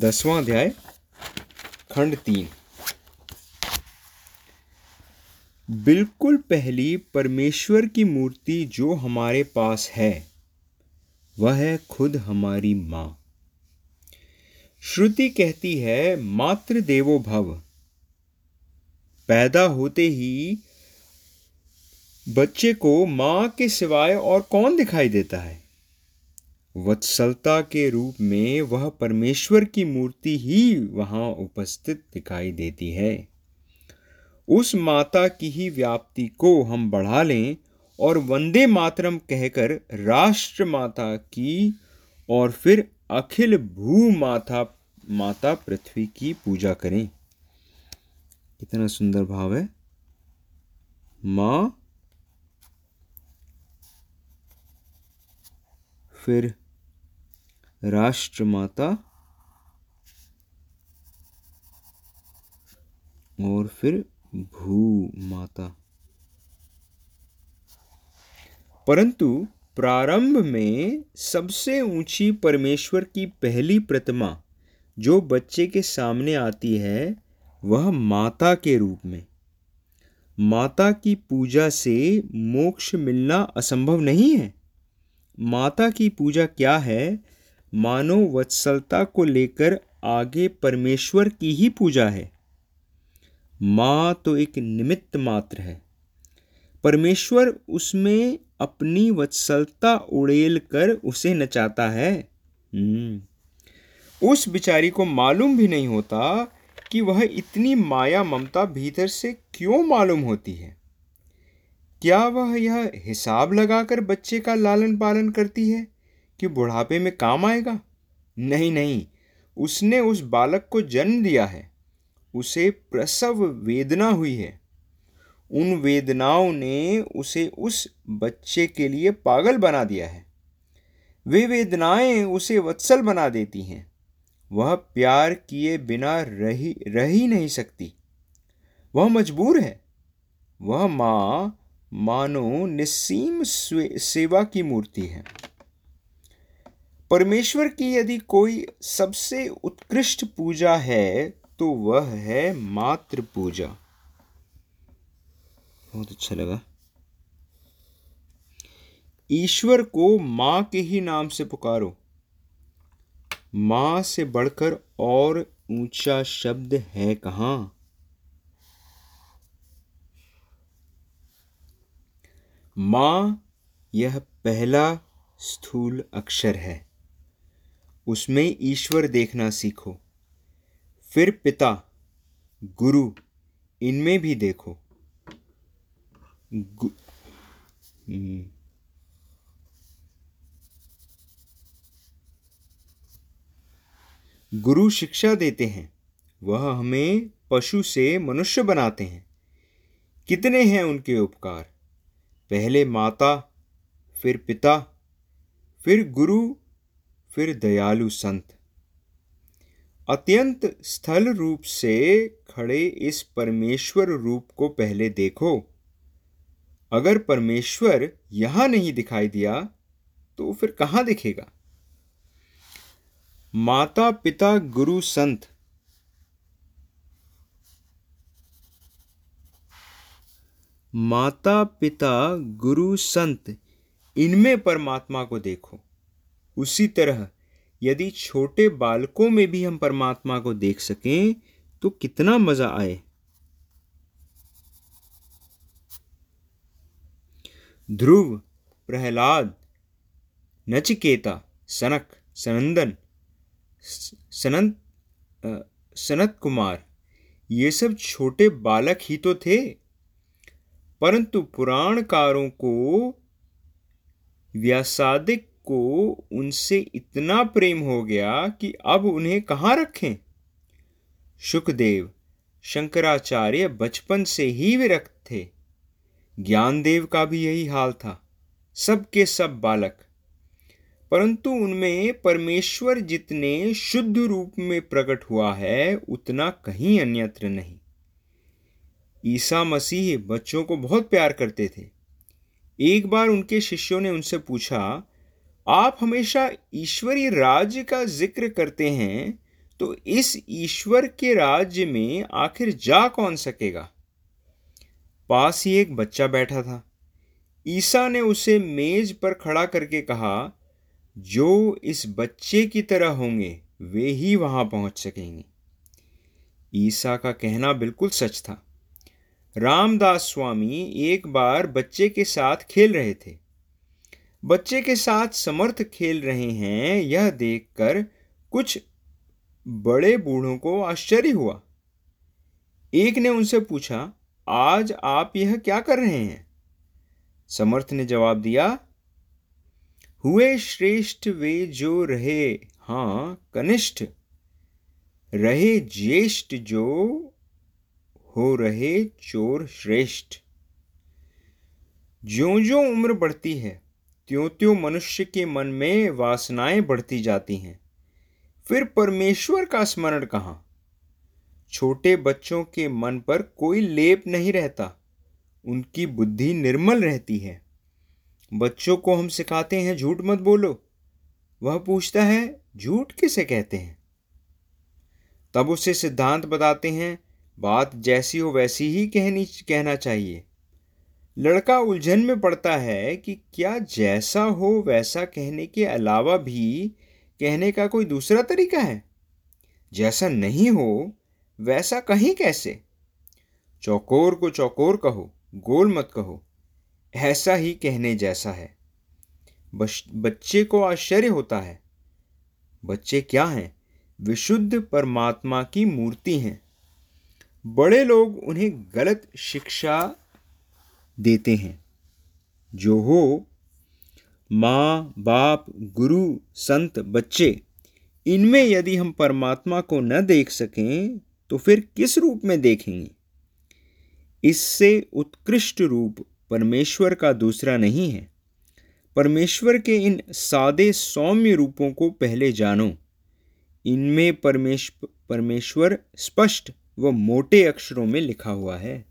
दसवां अध्याय, खंड तीन। बिल्कुल पहली परमेश्वर की मूर्ति जो हमारे पास है, वह है खुद हमारी माँ। श्रुति कहती है, मात्र देवो भव। पैदा होते ही बच्चे को माँ के सिवाय और कौन दिखाई देता है? वत्सलता के रूप में वह परमेश्वर की मूर्ति ही वहाँ उपस्थित दिखाई देती है। उस माता की ही व्याप्ति को हम बढ़ा लें और वंदे मातरम कहकर राष्ट्र माता की और फिर अखिल भू माता माता पृथ्वी की पूजा करें। कितना सुंदर भाव है। माँ, फिर राष्ट्र माता और फिर भू माता परंतु प्रारंभ में सबसे ऊँची परमेश्वर की पहली प्रतिमा जो बच्चे के सामने आती है, वह माता के रूप में। माता की पूजा से मोक्ष मिलना असंभव नहीं है। माता की पूजा क्या है मानो वत्सलता को लेकर आगे परमेश्वर की ही पूजा है। माँ तो एक निमित्त मात्र है। परमेश्वर उसमें अपनी वत्सलता उड़ेल कर उसे नचाता है। हम्म। उस बिचारी को मालूम भी नहीं होता कि वह इतनी माया ममता भीतर से क्यों मालूम होती है। क्या वह यह हिसाब लगाकर बच्चे का लालन पालन करती है? कि बुढ़ापे में काम आएगा? नहीं नहीं। उसने उस बालक को जन्म दिया है। उसे प्रसव वेदना हुई है। उन वेदनाओं ने उसे उस बच्चे के लिए पागल बना दिया है। वे वेदनाएँ उसे वत्सल बना देती हैं। वह प्यार किए बिना रही, रह नहीं सकती। वह मजबूर है। वह माँ मानो निस्सीम सेवा की मूर्ति है। परमेश्वर की यदि कोई सबसे उत्कृष्ट पूजा है तो वह है मातृ पूजा। बहुत अच्छा लगा। ईश्वर को माँ के ही नाम से पुकारो। माँ से बढ़कर और ऊँचा शब्द है कहाँ? माँ, यह पहला स्थूल अक्षर है। उसमें ईश्वर देखना सीखो। फिर पिता गुरु इनमें भी देखो। गु, हम्म। गुरु शिक्षा देते हैं। वह हमें पशु से मनुष्य बनाते हैं। कितने हैं उनके उपकार? पहले माता फिर पिता फिर गुरु फिर दयालु संत। अत्यंत स्थल रूप से खड़े इस परमेश्वर रूप को पहले देखो। अगर परमेश्वर यहाँ नहीं दिखाई दिया तो फिर कहाँ दिखेगा? माता पिता गुरु संत। माता पिता गुरु संत, इनमें परमात्मा को देखो। उसी तरह, यदि छोटे बालकों में भी हम परमात्मा को देख सकें तो कितना मज़ा आए। ध्रुव, प्रहलाद, नचिकेता, सनक, सनंदन, सनंत सनत कुमार, ये सब छोटे बालक ही तो थे। परंतु पुराणकारों को व्यासादिक को उनसे इतना प्रेम हो गया कि अब उन्हें कहाँ रखें? सुखदेव शंकराचार्य बचपन से ही विरक्त थे। ज्ञानदेव का भी यही हाल था सबके सब बालक। परंतु उनमें परमेश्वर जितने शुद्ध रूप में प्रकट हुआ है, उतना कहीं अन्यत्र नहीं। ईसा मसीह बच्चों को बहुत प्यार करते थे। एक बार उनके शिष्यों ने उनसे पूछा आप हमेशा ईश्वरीय राज्य का ज़िक्र करते हैं तो इस ईश्वर के राज्य में आखिर जा कौन सकेगा? पास ही एक बच्चा बैठा था। ईसा ने उसे मेज पर खड़ा करके कहा, जो इस बच्चे की तरह होंगे, वे ही वहाँ पहुँच सकेंगे। ईसा का कहना बिल्कुल सच था। रामदास स्वामी एक बार बच्चे के साथ खेल रहे थे। बच्चे के साथ समर्थ खेल रहे हैं, यह देखकर कुछ बड़े बूढ़ों को आश्चर्य हुआ। एक ने उनसे पूछा, आज आप यह क्या कर रहे हैं? समर्थ ने जवाब दिया, हुए श्रेष्ठ वे जो रहे, हाँ, कनिष्ठ। रहे ज्येष्ठ जो, हो रहे चोर श्रेष्ठ। ज्यो ज्यो उम्र बढ़ती है त्यों त्यों मनुष्य के मन में वासनाएँ बढ़ती जाती हैं। फिर परमेश्वर का स्मरण कहाँ? छोटे बच्चों के मन पर कोई लेप नहीं रहता। उनकी बुद्धि निर्मल रहती है। बच्चों को हम सिखाते हैं, झूठ मत बोलो। वह पूछता है, झूठ किसे कहते हैं? तब उसे सिद्धांत बताते हैं, बात जैसी हो वैसी ही कहनी, कहना चाहिए। लड़का उलझन में पड़ता है कि क्या जैसा हो वैसा कहने के अलावा भी कहने का कोई दूसरा तरीका है? जैसा नहीं हो, वैसा कहीं कैसे? चौकोर को चौकोर कहो, गोल मत कहो, ऐसा ही कहने जैसा है। बच्चे को आश्चर्य होता है। बच्चे क्या हैं? विशुद्ध परमात्मा की मूर्ति हैं। बड़े लोग उन्हें गलत शिक्षा देते हैं। जो हो, माँ, बाप, गुरु, संत, बच्चे, इनमें यदि हम परमात्मा को न देख सकें तो फिर किस रूप में देखेंगे? इससे उत्कृष्ट रूप परमेश्वर का दूसरा नहीं है। परमेश्वर के इन सादे सौम्य रूपों को पहले जानो। इनमें परमेश्वर परमेश्वर स्पष्ट व मोटे अक्षरों में लिखा हुआ है।